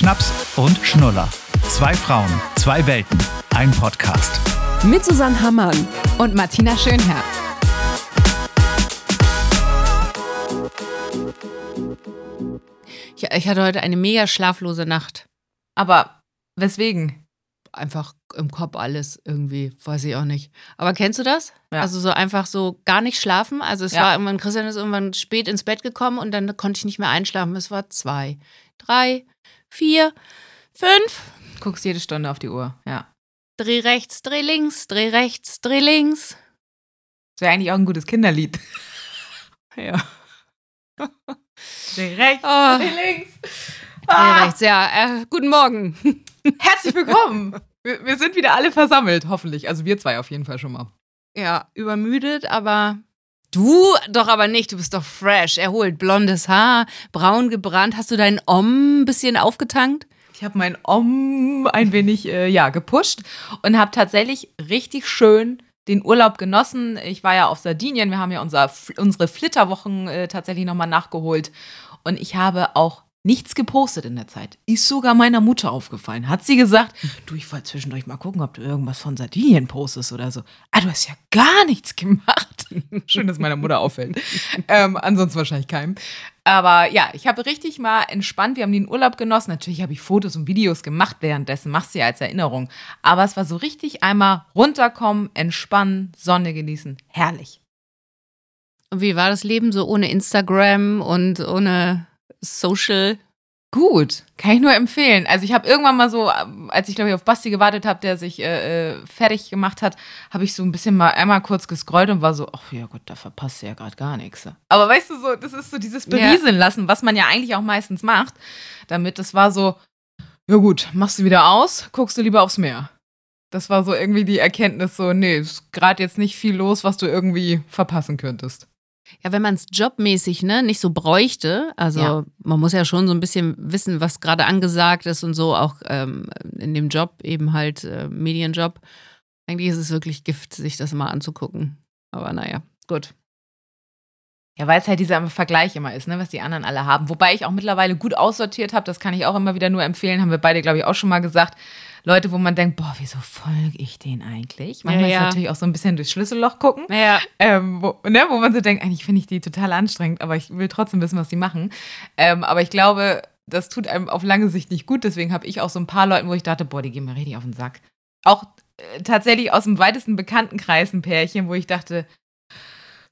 Schnaps und Schnuller. Zwei Frauen, zwei Welten, ein Podcast. Mit Susanne Hammann und Martina Schönherr. Ja, ich hatte heute eine mega schlaflose Nacht. Aber weswegen? Einfach im Kopf alles irgendwie, weiß ich auch nicht. Aber kennst du das? Ja. Also so einfach so gar nicht schlafen. Also es Ja. war irgendwann, Christian ist irgendwann spät ins Bett gekommen und dann konnte ich nicht mehr einschlafen. Es war zwei, drei, vier, fünf. Guckst jede Stunde auf die Uhr. Ja. Dreh rechts, dreh links, dreh rechts, dreh links. Das wäre eigentlich auch ein gutes Kinderlied. Ja. Dreh rechts, Oh, dreh links. dreh Ah, rechts, ja. Äh, guten Morgen. herzlich willkommen. Wir, wir sind wieder alle versammelt, hoffentlich. Also wir zwei auf jeden Fall schon mal. Ja, übermüdet, aber du doch aber nicht. Du bist doch fresh, erholt, blondes Haar, braun gebrannt. Hast du deinen Om ein bisschen aufgetankt? Ich habe mein Om ein wenig äh, ja, gepusht und habe tatsächlich richtig schön den Urlaub genossen. Ich war ja auf Sardinien, wir haben ja unser, unsere Flitterwochen äh, tatsächlich nochmal nachgeholt und ich habe auch nichts gepostet in der Zeit. Ist sogar meiner Mutter aufgefallen. Hat sie gesagt, du, ich wollte zwischendurch mal gucken, ob du irgendwas von Sardinien postest oder so. Ah, du hast ja gar nichts gemacht. Schön, dass meiner Mutter auffällt. ähm, ansonsten wahrscheinlich keinem. Aber ja, ich habe richtig mal entspannt. Wir haben den Urlaub genossen. Natürlich habe ich Fotos und Videos gemacht währenddessen, machst du ja als Erinnerung. Aber es war so richtig einmal runterkommen, entspannen, Sonne genießen. Herrlich. Und wie war das Leben so ohne Instagram und ohne Social? Gut, kann ich nur empfehlen. Also ich habe irgendwann mal so, als ich glaube ich auf Basti gewartet habe, der sich äh, äh, fertig gemacht hat, habe ich so ein bisschen mal einmal kurz gescrollt und war so, ach ja Gott, da verpasst du ja gerade gar nichts. Aber weißt du so, das ist so dieses berieseln lassen, was man ja eigentlich auch meistens macht, damit das war so, ja gut, machst du wieder aus, guckst du lieber aufs Meer. Das war so irgendwie die Erkenntnis so, nee, ist gerade jetzt nicht viel los, was du irgendwie verpassen könntest. Ja, wenn man es jobmäßig ne, nicht so bräuchte, also Ja. man muss ja schon so ein bisschen wissen, was gerade angesagt ist und so, auch ähm, in dem Job eben halt äh, Medienjob. Eigentlich ist es wirklich Gift, sich das mal anzugucken. Aber naja, gut. Ja, weil es halt dieser Vergleich immer ist, ne, was die anderen alle haben. Wobei ich auch mittlerweile gut aussortiert habe, das kann ich auch immer wieder nur empfehlen, haben wir beide, glaube ich, auch schon mal gesagt. Leute, wo man denkt, boah, wieso folge ich denen eigentlich? Manchmal Ja, ist ja. natürlich auch so ein bisschen durchs Schlüsselloch gucken, Naja, ähm, wo, ne, wo man so denkt, eigentlich finde ich die total anstrengend, aber ich will trotzdem wissen, was die machen. Ähm, aber ich glaube, das tut einem auf lange Sicht nicht gut. Deswegen habe ich auch so ein paar Leuten, wo ich dachte, boah, die gehen mir richtig auf den Sack. Auch äh, tatsächlich aus dem weitesten Bekanntenkreis ein Pärchen, wo ich dachte,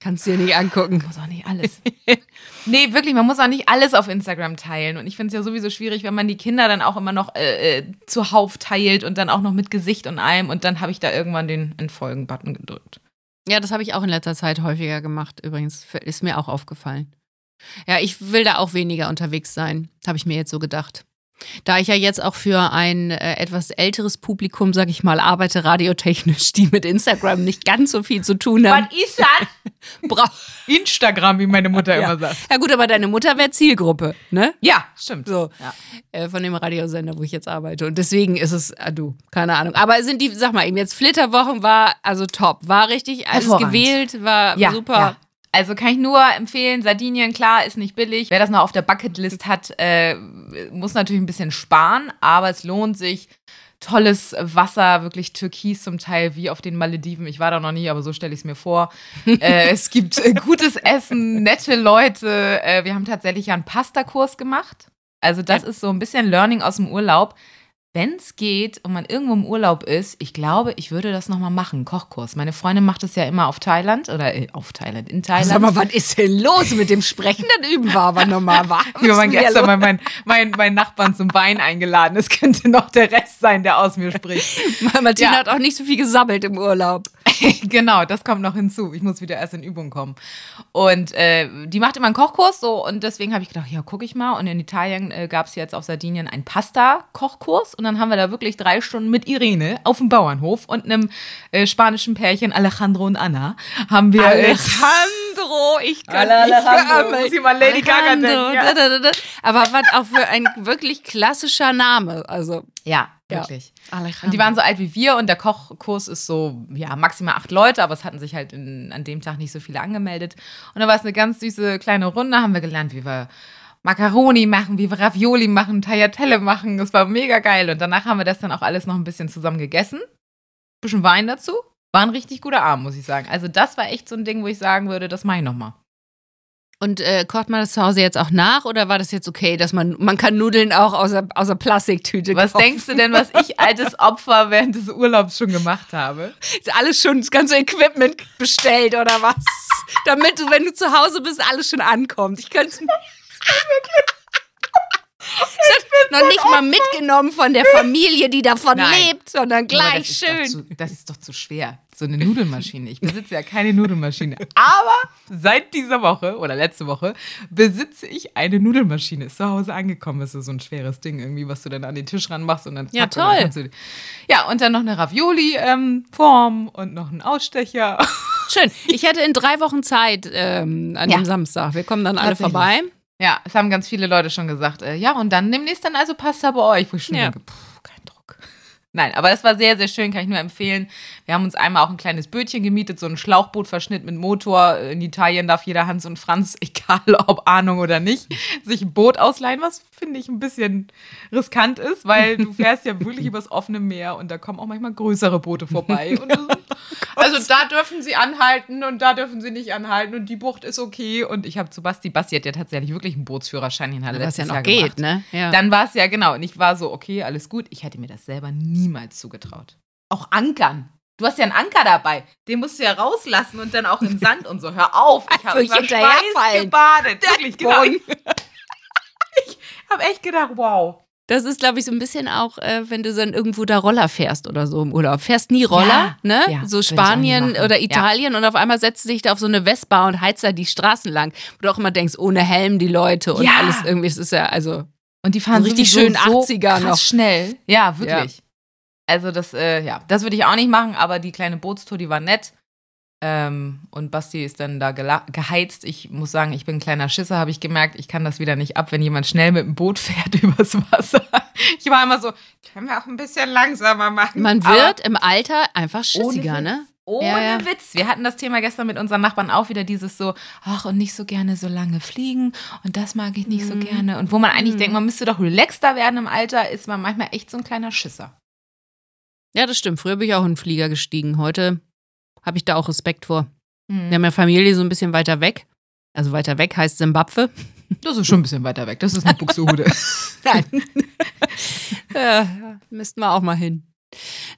kannst du dir nicht angucken. muss auch nicht alles. nee, wirklich, man muss auch nicht alles auf Instagram teilen. Und ich finde es ja sowieso schwierig, wenn man die Kinder dann auch immer noch äh, äh, zuhauf teilt und dann auch noch mit Gesicht und allem. Und dann habe ich da irgendwann den Entfolgen-Button gedrückt. Ja, das habe ich auch in letzter Zeit häufiger gemacht, übrigens. Ist mir auch aufgefallen. Ja, ich will da auch weniger unterwegs sein, habe ich mir jetzt so gedacht. Da ich ja jetzt auch für ein äh, etwas älteres Publikum, sag ich mal, arbeite radiotechnisch, die mit Instagram nicht ganz so viel zu tun haben. ist das? Bra Instagram, wie meine Mutter Ja. immer sagt. ja gut, aber deine Mutter wäre Zielgruppe, ne? Ja, stimmt. So, Ja. äh, von dem Radiosender, wo ich jetzt arbeite. Und deswegen ist es, ah, du, keine Ahnung. Aber sind die, sag mal eben, jetzt Flitterwochen war also top. War richtig alles gewählt, war Ja, super. Also kann ich nur empfehlen, Sardinien, klar, ist nicht billig. Wer das noch auf der Bucketlist hat, äh, muss natürlich ein bisschen sparen, aber es lohnt sich. Tolles Wasser, wirklich türkis zum Teil, wie auf den Malediven. Ich war da noch nie, aber so stelle ich es mir vor. äh, es gibt äh, gutes Essen, nette Leute. Äh, wir haben tatsächlich ja einen Pastakurs gemacht. Also das ist so ein bisschen Learning aus dem Urlaub. Wenn es geht und man irgendwo im Urlaub ist, ich glaube, ich würde das nochmal machen, Kochkurs. Meine Freundin macht es ja immer auf Thailand oder äh, auf Thailand, in Thailand. Sag mal, was ist denn los mit dem Sprechen? Das üben war aber. War. Wir waren gestern mal meinen mein, mein Nachbarn zum Wein eingeladen. Es könnte noch der Rest sein, der aus mir spricht. Martina Ja. hat auch nicht so viel gesammelt im Urlaub. genau, das kommt noch hinzu. Ich muss wieder erst in Übung kommen. Und äh, die macht immer einen Kochkurs so und deswegen habe ich gedacht, ja, gucke ich mal. Und in Italien äh, gab es jetzt auf Sardinien einen Pasta-Kochkurs und dann haben wir da wirklich drei Stunden mit Irene auf dem Bauernhof und einem äh, spanischen Pärchen, Alejandro und Anna, haben wir. Äh, Alejandro, ich kann Alle nicht Alejandro, muss ich mal Lady Gaga Alejandro, denken, ja. Aber was auch für ein wirklich klassischer Name. Also, Ja. Wirklich. Alejandro. Und die waren so alt wie wir und der Kochkurs ist so, ja, maximal acht Leute, aber es hatten sich halt in, an dem Tag nicht so viele angemeldet. Und da war es eine ganz süße kleine Runde, haben wir gelernt, wie wir Macaroni machen, wie wir Ravioli machen, Tagliatelle machen. Das war mega geil. Und danach haben wir das dann auch alles noch ein bisschen zusammen gegessen. Bisschen Wein dazu. War ein richtig guter Abend, muss ich sagen. Also das war echt so ein Ding, wo ich sagen würde, das mache ich nochmal. Und äh, kocht man das zu Hause jetzt auch nach oder war das jetzt okay, dass man, man kann Nudeln auch aus der, aus der Plastiktüte Was kaufen? denkst du denn, was ich altes Opfer während des Urlaubs schon gemacht habe? Ist alles schon, das ganze Equipment bestellt oder was? Damit du, wenn du zu Hause bist, alles schon ankommt. Ich könnte noch nicht mal mitgenommen von der Familie, die davon Nein. lebt, sondern gleich das ist schön. Doch zu, das ist doch zu schwer. So eine Nudelmaschine. Ich besitze ja keine Nudelmaschine. Aber seit dieser Woche oder letzte Woche besitze ich eine Nudelmaschine. Ist zu Hause angekommen. Das ist so ein schweres Ding irgendwie, was du dann an den Tisch ranmachst und dann. Ja, und toll. du- ja, und dann noch eine Ravioli-Form und noch einen Ausstecher. Schön. Ich hätte in drei Wochen Zeit ähm, an Ja. dem Samstag. Wir kommen dann alle vorbei. Ja, es haben ganz viele Leute schon gesagt. Äh, ja, und dann demnächst dann also Pasta bei euch. Wo ich schon Ja. denke, pff. Nein, aber das war sehr, sehr schön, kann ich nur empfehlen. Wir haben uns einmal auch ein kleines Bötchen gemietet, so ein Schlauchbootverschnitt mit Motor. In Italien darf jeder Hans und Franz, egal ob Ahnung oder nicht, sich ein Boot ausleihen, was finde ich ein bisschen riskant ist, weil du fährst ja wirklich übers offene Meer und da kommen auch manchmal größere Boote vorbei. Und das, also da dürfen sie anhalten und da dürfen sie nicht anhalten und die Bucht ist okay. Und ich habe zu Basti, Basti hat ja tatsächlich wirklich einen Bootsführerschein in Halle Was ja noch Jahr geht, gemacht. ne? Ja. Dann war es ja genau. Und ich war so, okay, alles gut. Ich hätte mir das selber niemals zugetraut. Auch Ankern. Du hast ja einen Anker dabei. Den musst du ja rauslassen und dann auch im Sand und so. Hör auf. Ich habe ich hinterherfallen. gebadet. Wirklich, genau. Ich habe echt gedacht, wow. Das ist, glaube ich, so ein bisschen auch, äh, wenn du dann irgendwo da Roller fährst oder so im Urlaub. Fährst nie Roller, Ja, ne? ja, so Spanien oder Ja. Italien und auf einmal setzt du dich da auf so eine Vespa und heizt da die Straßen lang. Wo du auch immer denkst, ohne Helm die Leute und Ja. alles irgendwie. Es ist ja, also. Und die fahren So richtig schön 80er krass noch. schnell. Ja, wirklich. Also das, äh, ja, das würde ich auch nicht machen, aber die kleine Bootstour, die war nett. Ähm, und Basti ist dann da geheizt. Ich muss sagen, ich bin ein kleiner Schisser, habe ich gemerkt. Ich kann das wieder nicht ab, wenn jemand schnell mit dem Boot fährt übers Wasser. Ich war immer so, können wir auch ein bisschen langsamer machen. Man Aber wird im Alter einfach schissiger, Witz. ne? Ohne Ja, ja. Witz. Wir hatten das Thema gestern mit unseren Nachbarn auch wieder dieses so, ach, und nicht so gerne so lange fliegen und das mag ich nicht so Mhm. gerne. Und wo man eigentlich Mhm. denkt, man müsste doch relaxter werden im Alter, ist man manchmal echt so ein kleiner Schisser. Ja, das stimmt. Früher bin ich auch in den Flieger gestiegen. Heute habe ich da auch Respekt vor. Mhm. Wir haben ja Familie so ein bisschen weiter weg. Also weiter weg heißt Simbabwe. Das ist schon ein bisschen weiter weg. Das ist eine Buxtehude. Nein. ja, ja, müssten wir auch mal hin.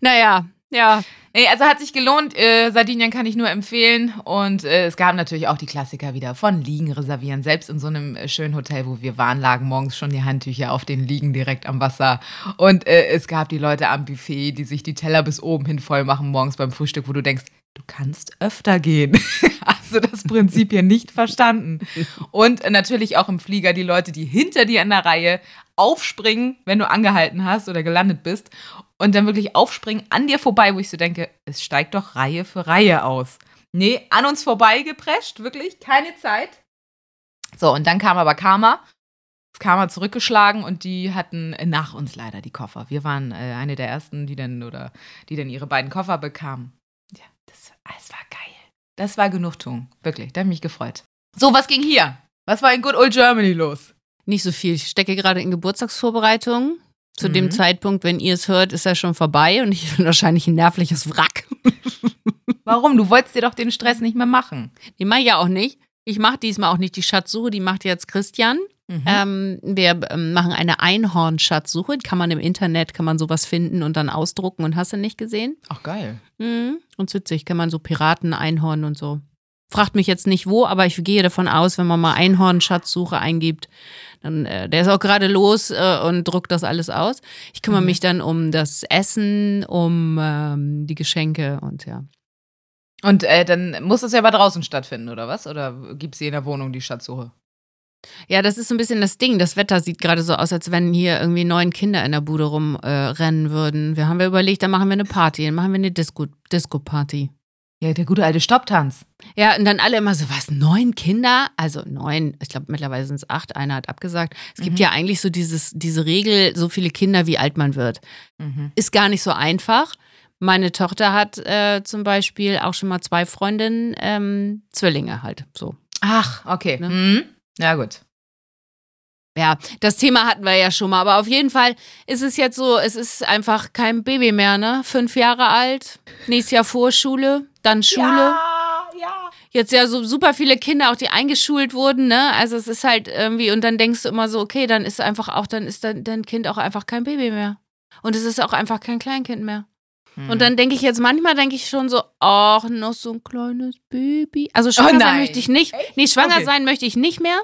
Naja, ja. Nee, also hat sich gelohnt. Äh, Sardinien kann ich nur empfehlen. Und äh, es gab natürlich auch die Klassiker wieder von Liegen reservieren. Selbst in so einem äh, schönen Hotel, wo wir waren, lagen morgens schon die Handtücher auf den Liegen direkt am Wasser. Und äh, es gab die Leute am Buffet, die sich die Teller bis oben hin voll machen morgens beim Frühstück, wo du denkst, du kannst öfter gehen. Hast du das Prinzip hier nicht verstanden? Und äh, natürlich auch im Flieger die Leute, die hinter dir in der Reihe aufspringen, wenn du angehalten hast oder gelandet bist und dann wirklich aufspringen an dir vorbei, wo ich so denke, es steigt doch Reihe für Reihe aus. Nee, an uns vorbei geprescht, wirklich, keine Zeit. So, und dann kam aber Karma. Karma zurückgeschlagen und die hatten nach uns leider die Koffer. Wir waren äh, eine der ersten, die dann oder die dann ihre beiden Koffer bekamen. Ja, das, das war geil. Das war Genugtuung, wirklich. Da habe ich mich gefreut. So, was ging hier? Was war in Good Old Germany los? Nicht so viel. Ich stecke gerade in Geburtstagsvorbereitungen. Zu Mhm. dem Zeitpunkt, wenn ihr es hört, ist er schon vorbei und ich bin wahrscheinlich ein nervliches Wrack. Warum? Du wolltest dir doch den Stress nicht mehr machen. Die mache ich ja auch nicht. Ich mache diesmal auch nicht die Schatzsuche, die macht jetzt Christian. Mhm. Ähm, wir ähm, machen eine Einhorn-Schatzsuche. Kann man im Internet, kann man sowas finden und dann ausdrucken und hast du nicht gesehen? Ach, geil. Mhm. Und witzig, kann man so Piraten, Einhorn und so. Fragt mich jetzt nicht wo, aber ich gehe davon aus, wenn man mal Einhorn-Schatzsuche eingibt, dann, äh, der ist auch gerade los äh, und druckt das alles aus. Ich kümmere Mhm. mich dann um das Essen, um ähm, die Geschenke und ja. Und äh, dann muss es ja aber draußen stattfinden, oder was? Oder gibt es hier in der Wohnung die Schatzsuche? Ja, das ist so ein bisschen das Ding. Das Wetter sieht gerade so aus, als wenn hier irgendwie neun Kinder in der Bude rumrennen rennen würden. Wir haben wir überlegt, dann machen wir eine Party, dann machen wir eine Disco- Disco-Party. Ja, der gute alte Stopptanz. Ja, und dann alle immer so, was, neun Kinder? Also neun, ich glaube mittlerweile sind es acht, einer hat abgesagt. Es gibt Mhm. ja eigentlich so dieses, diese Regel, so viele Kinder, wie alt man wird. Mhm. Ist gar nicht so einfach. Meine Tochter hat äh, zum Beispiel auch schon mal zwei Freundinnen, ähm, Zwillinge halt, so. Ach, okay. Ne? Mhm. Ja, gut. Ja, das Thema hatten wir ja schon mal, aber auf jeden Fall ist es jetzt so, es ist einfach kein Baby mehr, ne? Fünf Jahre alt, nächstes Jahr Vorschule, dann Schule. Ja, ja. Jetzt ja so super viele Kinder, auch die eingeschult wurden, ne? Also es ist halt irgendwie, und dann denkst du immer so, okay, dann ist einfach auch, dann ist dein, dein Kind auch einfach kein Baby mehr. Und es ist auch einfach kein Kleinkind mehr. Und dann denke ich jetzt, manchmal denke ich schon so, ach, noch so ein kleines Baby. Also schwanger Oh sein möchte ich nicht. Nee, schwanger Okay. sein möchte ich nicht mehr.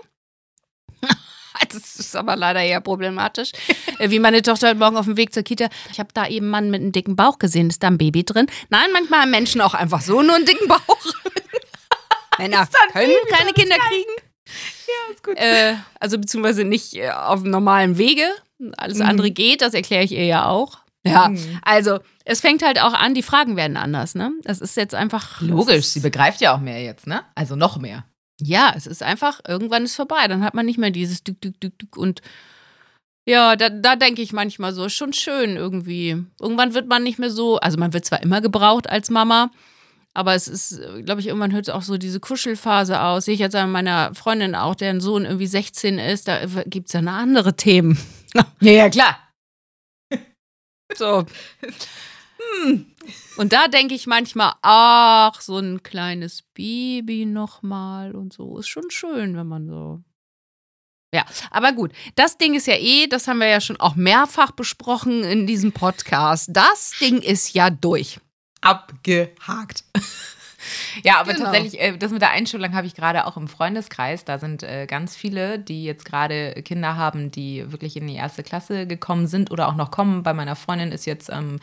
Das ist aber leider eher problematisch. Äh, Wie meine Tochter heute Morgen auf dem Weg zur Kita. Ich habe da eben einen Mann mit einem dicken Bauch gesehen. Ist da ein Baby drin? Nein, manchmal haben Menschen auch einfach so nur einen dicken Bauch. Männer können keine? Kinder kriegen. Ja, ist gut. Äh, also beziehungsweise nicht äh, auf normalen Wege. Alles Mhm. andere geht, das erkläre ich ihr ja auch. Ja, Mhm. also es fängt halt auch an, die Fragen werden anders, ne? Das ist jetzt einfach. Logisch, sie begreift ja auch mehr jetzt, ne? Also noch mehr. Ja, es ist einfach, irgendwann ist vorbei. Dann hat man nicht mehr dieses Dück, Dück, Dück, Dück. Und ja, da, da denke ich manchmal so, ist schon schön irgendwie. Irgendwann wird man nicht mehr so, also man wird zwar immer gebraucht als Mama, aber es ist, glaube ich, irgendwann hört auch so diese Kuschelphase aus. Sehe ich jetzt an meiner Freundin auch, deren Sohn irgendwie 16 ist, da gibt es ja noch andere Themen. Ja, ja, klar. So. Hm. Und da denke ich manchmal, ach, so ein kleines Baby nochmal und so. Ist schon schön, wenn man so. Ja, aber gut. Das Ding ist ja eh, das haben wir ja schon auch mehrfach besprochen in diesem Podcast. Das Ding ist ja durch. Abgehakt. Ja, aber Genau. tatsächlich, äh, das mit der Einschulung habe ich gerade auch im Freundeskreis. Da sind äh, ganz viele, die jetzt gerade Kinder haben, die wirklich in die erste Klasse gekommen sind oder auch noch kommen. Bei meiner Freundin ist jetzt am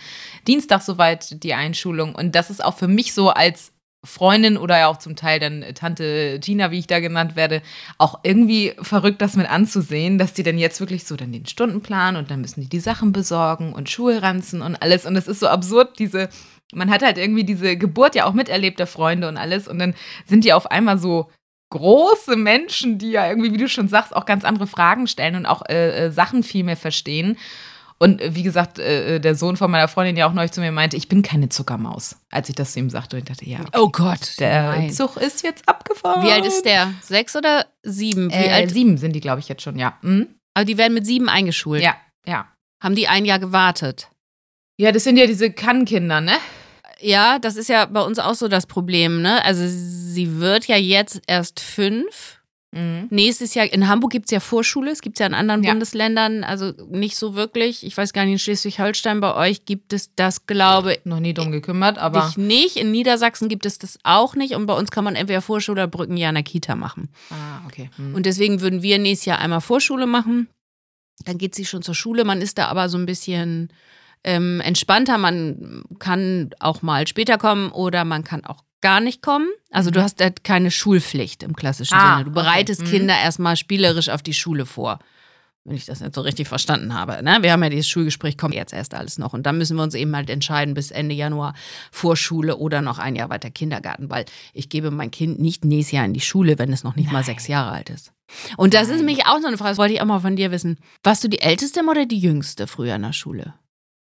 Dienstag soweit die Einschulung. Und das ist auch für mich so als Freundin oder ja auch zum Teil dann Tante Tina, wie ich da genannt werde, auch irgendwie verrückt, das mit anzusehen, dass die dann jetzt wirklich so dann den Stundenplan und dann müssen die die Sachen besorgen und Schulranzen und alles. Und es ist so absurd, diese man hat halt irgendwie diese Geburt ja auch miterlebt, der Freunde und alles. Und dann sind die auf einmal so große Menschen, die ja irgendwie, wie du schon sagst, auch ganz andere Fragen stellen und auch äh, äh, Sachen viel mehr verstehen. Und äh, wie gesagt, äh, der Sohn von meiner Freundin ja auch neulich zu mir meinte, ich bin keine Zuckermaus, als ich das zu ihm sagte. Und ich dachte, ja, okay, Oh Gott. der nein. Zug ist jetzt abgefahren. Wie alt ist der? Sechs oder sieben? Wie alt? sieben sind die, glaube ich, jetzt schon, ja. Hm? Aber die werden mit sieben eingeschult. Ja, ja. Haben die ein Jahr gewartet? Ja, das sind ja diese Kann-Kinder, ne? Ja, das ist ja bei uns auch so das Problem, ne? Also sie wird ja jetzt erst fünf. Mhm. Nächstes Jahr, in Hamburg gibt es ja Vorschule, es gibt es ja in anderen Ja. Bundesländern, also nicht so wirklich. Ich weiß gar nicht, in Schleswig-Holstein bei euch gibt es das, glaube Noch nie drum gekümmert, aber. ich nicht. In Niedersachsen gibt es das auch nicht. Und bei uns kann man entweder Vorschule oder Brückenjahr in der Kita machen. Ah, okay. Hm. Und deswegen würden wir nächstes Jahr einmal Vorschule machen. Dann geht sie schon zur Schule. Man ist da aber so ein bisschen ähm, entspannter. Man kann auch mal später kommen oder man kann auch gar nicht kommen. Also du Mhm. hast halt keine Schulpflicht im klassischen Ah, Sinne. Du bereitest okay. Mhm. Kinder erstmal spielerisch auf die Schule vor. Wenn ich das nicht so richtig verstanden habe. Ne? Wir haben ja dieses Schulgespräch, kommt jetzt erst alles noch. Und dann müssen wir uns eben halt entscheiden, bis Ende Januar Vorschule oder noch ein Jahr weiter Kindergarten. Weil ich gebe mein Kind nicht nächstes Jahr in die Schule, wenn es noch nicht mal Nein. sechs Jahre alt ist. Und das ist Nein. nämlich auch so eine Frage, das wollte ich auch mal von dir wissen. Warst du die Älteste oder die Jüngste früher in der Schule?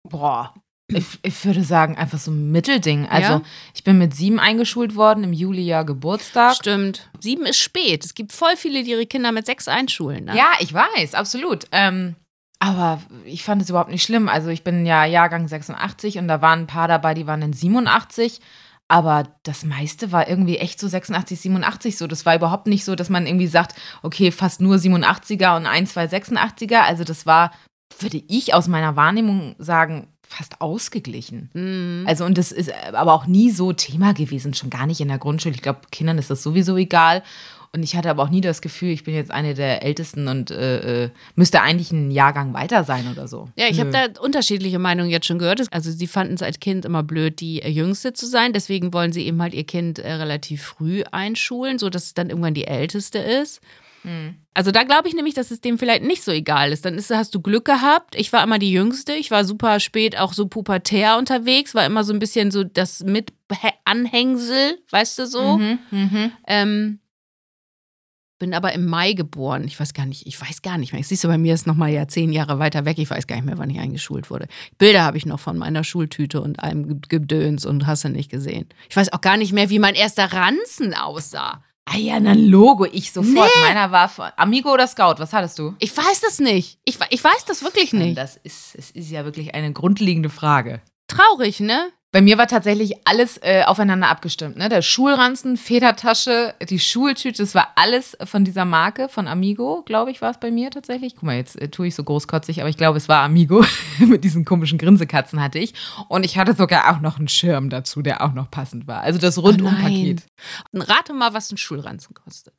Boah. Ich, ich würde sagen, einfach so ein Mittelding. Also, Ja? ich bin mit sieben eingeschult worden, im Juli ja Geburtstag. Stimmt. Sieben ist spät. Es gibt voll viele, die ihre Kinder mit sechs einschulen. Ne? Ja, ich weiß, absolut. Ähm, aber ich fand es überhaupt nicht schlimm. Also, ich bin ja Jahrgang 86 und da waren ein paar dabei, die waren in 87. Aber das meiste war irgendwie echt so 86, 87 so. Das war überhaupt nicht so, dass man irgendwie sagt, okay, fast nur 87er und ein, zwei 86er. Also, das war, würde ich aus meiner Wahrnehmung sagen, fast ausgeglichen. Mhm. Also, und das ist aber auch nie so Thema gewesen, schon gar nicht in der Grundschule. Ich glaube, Kindern ist das sowieso egal. Und ich hatte aber auch nie das Gefühl, ich bin jetzt eine der Ältesten und äh, äh, müsste eigentlich einen Jahrgang weiter sein oder so. Ja, ich habe da unterschiedliche Meinungen jetzt schon gehört. Also sie fanden es als Kind immer blöd, die äh, Jüngste zu sein. Deswegen wollen sie eben halt ihr Kind äh, relativ früh einschulen, sodass es dann irgendwann die Älteste ist. Also da glaube ich nämlich, dass es dem vielleicht nicht so egal ist. Dann ist, hast du Glück gehabt. Ich war immer die Jüngste. Ich war super spät auch so pubertär unterwegs. War immer so ein bisschen so das Mit-Anhängsel, weißt du so. Mhm, mhm. Ähm, bin aber im Mai geboren. Ich weiß gar nicht, ich weiß gar nicht mehr. Siehst du, bei mir ist noch mal ja zehn Jahre weiter weg. Ich weiß gar nicht mehr, wann ich eingeschult wurde. Bilder habe ich noch von meiner Schultüte und allem Ge- Gedöns und hast du nicht gesehen. Ich weiß auch gar nicht mehr, wie mein erster Ranzen aussah. Ah ja, ein Logo, ich sofort. Nee. Meiner war von Amigo oder Scout, was hattest du? Ich weiß das nicht. Ich, ich weiß das wirklich nicht. Das ist, es ist ja wirklich eine grundlegende Frage. Traurig, ne? Bei mir war tatsächlich alles äh, aufeinander abgestimmt. Ne? Der Schulranzen, Federtasche, die Schultüte, das war alles von dieser Marke, von Amigo, glaube ich, war es bei mir tatsächlich. Guck mal, jetzt äh, tue ich so großkotzig, aber ich glaube, es war Amigo. Mit diesen komischen Grinsekatzen hatte ich. Und ich hatte sogar auch noch einen Schirm dazu, der auch noch passend war. Also das Rundumpaket. Und rate mal, was ein Schulranzen kostet.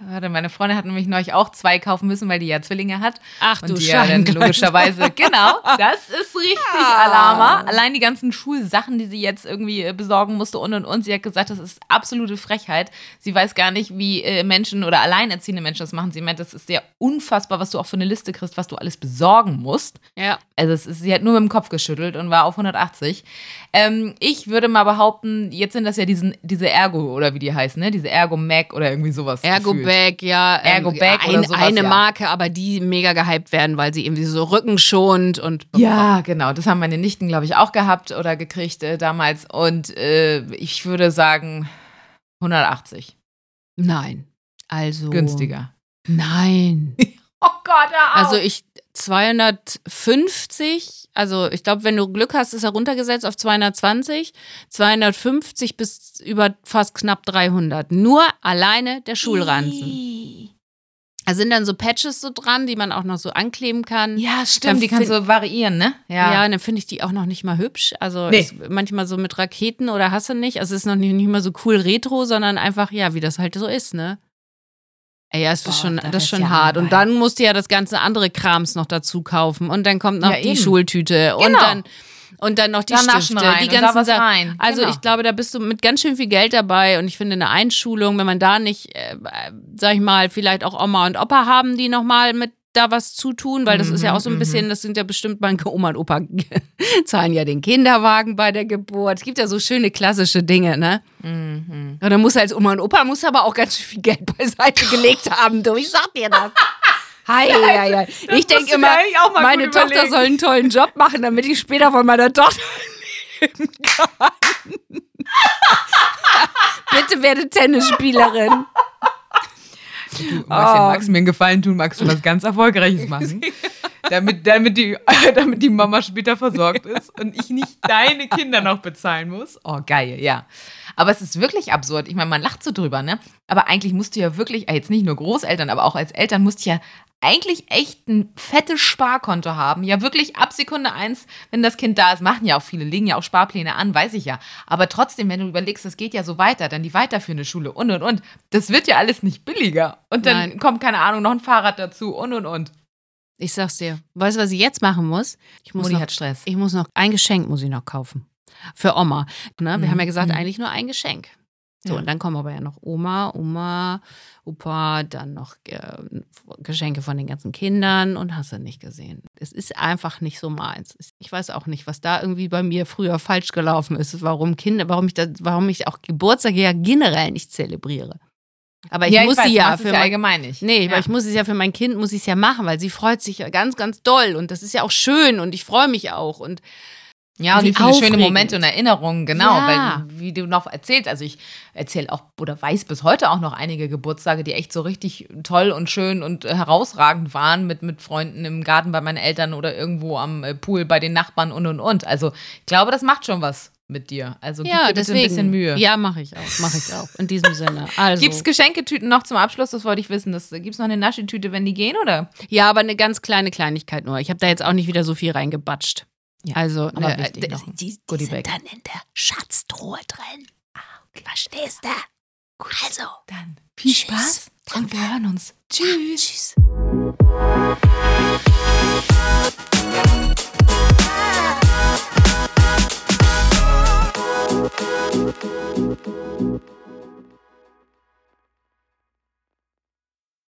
Warte, meine Freundin hat nämlich neulich auch zwei kaufen müssen, weil die ja Zwillinge hat. Ach Und du die ja dann logischerweise, genau, das ist richtig Alarma. Allein die ganzen Schulsachen, die sie jetzt irgendwie äh, besorgen musste und und und. Sie hat gesagt, das ist absolute Frechheit. Sie weiß gar nicht, wie äh, Menschen oder alleinerziehende Menschen das machen. Sie meint, das ist sehr unfassbar, was du auch für eine Liste kriegst, was du alles besorgen musst. Ja. Also ist, sie hat nur mit dem Kopf geschüttelt und war auf 180. Ähm, ich würde mal behaupten, jetzt sind das ja diesen, diese Ergo oder wie die heißen, ne? Diese Ergo Mac oder irgendwie sowas. Ergo gefühlt. Bag, ja. ähm, Ergo Bag ein, oder sowas, Eine ja. Marke, aber die mega gehypt werden, weil sie irgendwie so rückenschonend und. Ja, genau. Das haben meine Nichten, glaube ich, auch gehabt oder gekriegt äh, damals. Und äh, ich würde sagen 180. Nein. Also. Günstiger. Nein. Oh Gott, hör Also ich 250, also ich glaube, wenn du Glück hast, ist er runtergesetzt auf 220, 250 bis über fast knapp 300. Nur alleine der Schulranzen. Da sind dann so Patches so dran, die man auch noch so ankleben kann. Ja, Dann stimmt. Die kannst du variieren, ne? Ja, dann finde ich die auch noch nicht mal hübsch. Also Nee. manchmal so mit Raketen oder hasse nicht. Also es ist noch nicht, nicht mal so cool retro, sondern einfach, ja, wie das halt so ist, ne? Ey, Ja, es Boah, ist schon, da das ist schon ja hart. Und dann musst du ja das ganze andere Krams noch dazu kaufen. Und dann kommt noch Ja, die eben. Schultüte. Und Genau. dann, und dann noch die Da Stifte, rein die und ganzen Sachen. Also Genau. ich glaube, da bist du mit ganz schön viel Geld dabei. Und ich finde eine Einschulung, wenn man da nicht, äh, äh, sag ich mal, vielleicht auch Oma und Opa haben, die nochmal mit da was zutun, weil das ist ja auch so ein Mhm, bisschen, das sind ja bestimmt manche Oma und Opa zahlen ja den Kinderwagen bei der Geburt. Es gibt ja so schöne klassische Dinge, ne? Mhm. Und dann muss als Oma und Opa muss aber auch ganz viel Geld beiseite gelegt haben, du. Ich sag dir das. Hei, hei, hei. Ich denke immer, meine Tochter überlegen. soll einen tollen Job machen, damit ich später von meiner Tochter leben kann. Bitte werde Tennisspielerin. Du magst ja Max mir einen Gefallen tun, magst du was ganz Erfolgreiches machen. damit, damit, die, damit die Mama später versorgt ist und ich nicht deine Kinder noch bezahlen muss. Oh, geil, ja. Aber es ist wirklich absurd. Ich meine, man lacht so drüber, ne? Aber eigentlich musst du ja wirklich, äh, jetzt nicht nur Großeltern, aber auch als Eltern musst du ja eigentlich echt ein fettes Sparkonto haben. Ja, wirklich ab Sekunde eins, wenn das Kind da ist, machen ja auch viele, legen ja auch Sparpläne an, weiß ich ja. Aber trotzdem, wenn du überlegst, es geht ja so weiter, dann die weiterführende Schule und und und. Das wird ja alles nicht billiger. Und dann Nein. kommt, keine Ahnung, noch ein Fahrrad dazu und und und. Ich sag's dir. Weißt du, was ich jetzt machen muss? Ich muss Mutti noch hat Stress. Ich muss noch ein Geschenk muss ich noch kaufen. Für Oma. Ne? Wir Mhm. haben ja gesagt, Mhm. eigentlich nur ein Geschenk. So, Ja. und dann kommen aber ja noch Oma, Oma, Opa, dann noch äh, Geschenke von den ganzen Kindern und hast du nicht gesehen. Es ist einfach nicht so meins. Ich weiß auch nicht, was da irgendwie bei mir früher falsch gelaufen ist, warum Kinder, warum ich da, warum ich auch Geburtstage ja generell nicht zelebriere. Aber ich muss weiß, sie ja für ja mein, allgemein nicht. Nee, ja. weil ich muss es ja für mein Kind, muss ich es ja machen, weil sie freut sich ja ganz, ganz doll und das ist ja auch schön und ich freue mich auch und Ja, und Wie viele schöne. Momente und Erinnerungen, genau. Ja. Weil, wie du noch erzählst, also ich erzähle auch oder weiß bis heute auch noch einige Geburtstage, die echt so richtig toll und schön und äh, herausragend waren mit, mit Freunden im Garten bei meinen Eltern oder irgendwo am äh, Pool bei den Nachbarn und und und. Also ich glaube, das macht schon was mit dir. Also gib ja, dir bitte deswegen. ein bisschen Mühe. Ja, mache ich auch, mache ich auch. In diesem Sinne. Also. Gibt es Geschenketüten noch zum Abschluss? Das wollte ich wissen. Gibt es noch eine Naschitüte, wenn die gehen, oder? Ja, aber eine ganz kleine Kleinigkeit nur. Ich habe da jetzt auch nicht wieder so viel reingebatscht. Ja, also, aber ne, wichtig noch die, die sind dann in der Schatztruhe drin. Ah, Verstehst du? Also, Dann viel Tschüss. Spaß und wir hören uns. tschüss. tschüss.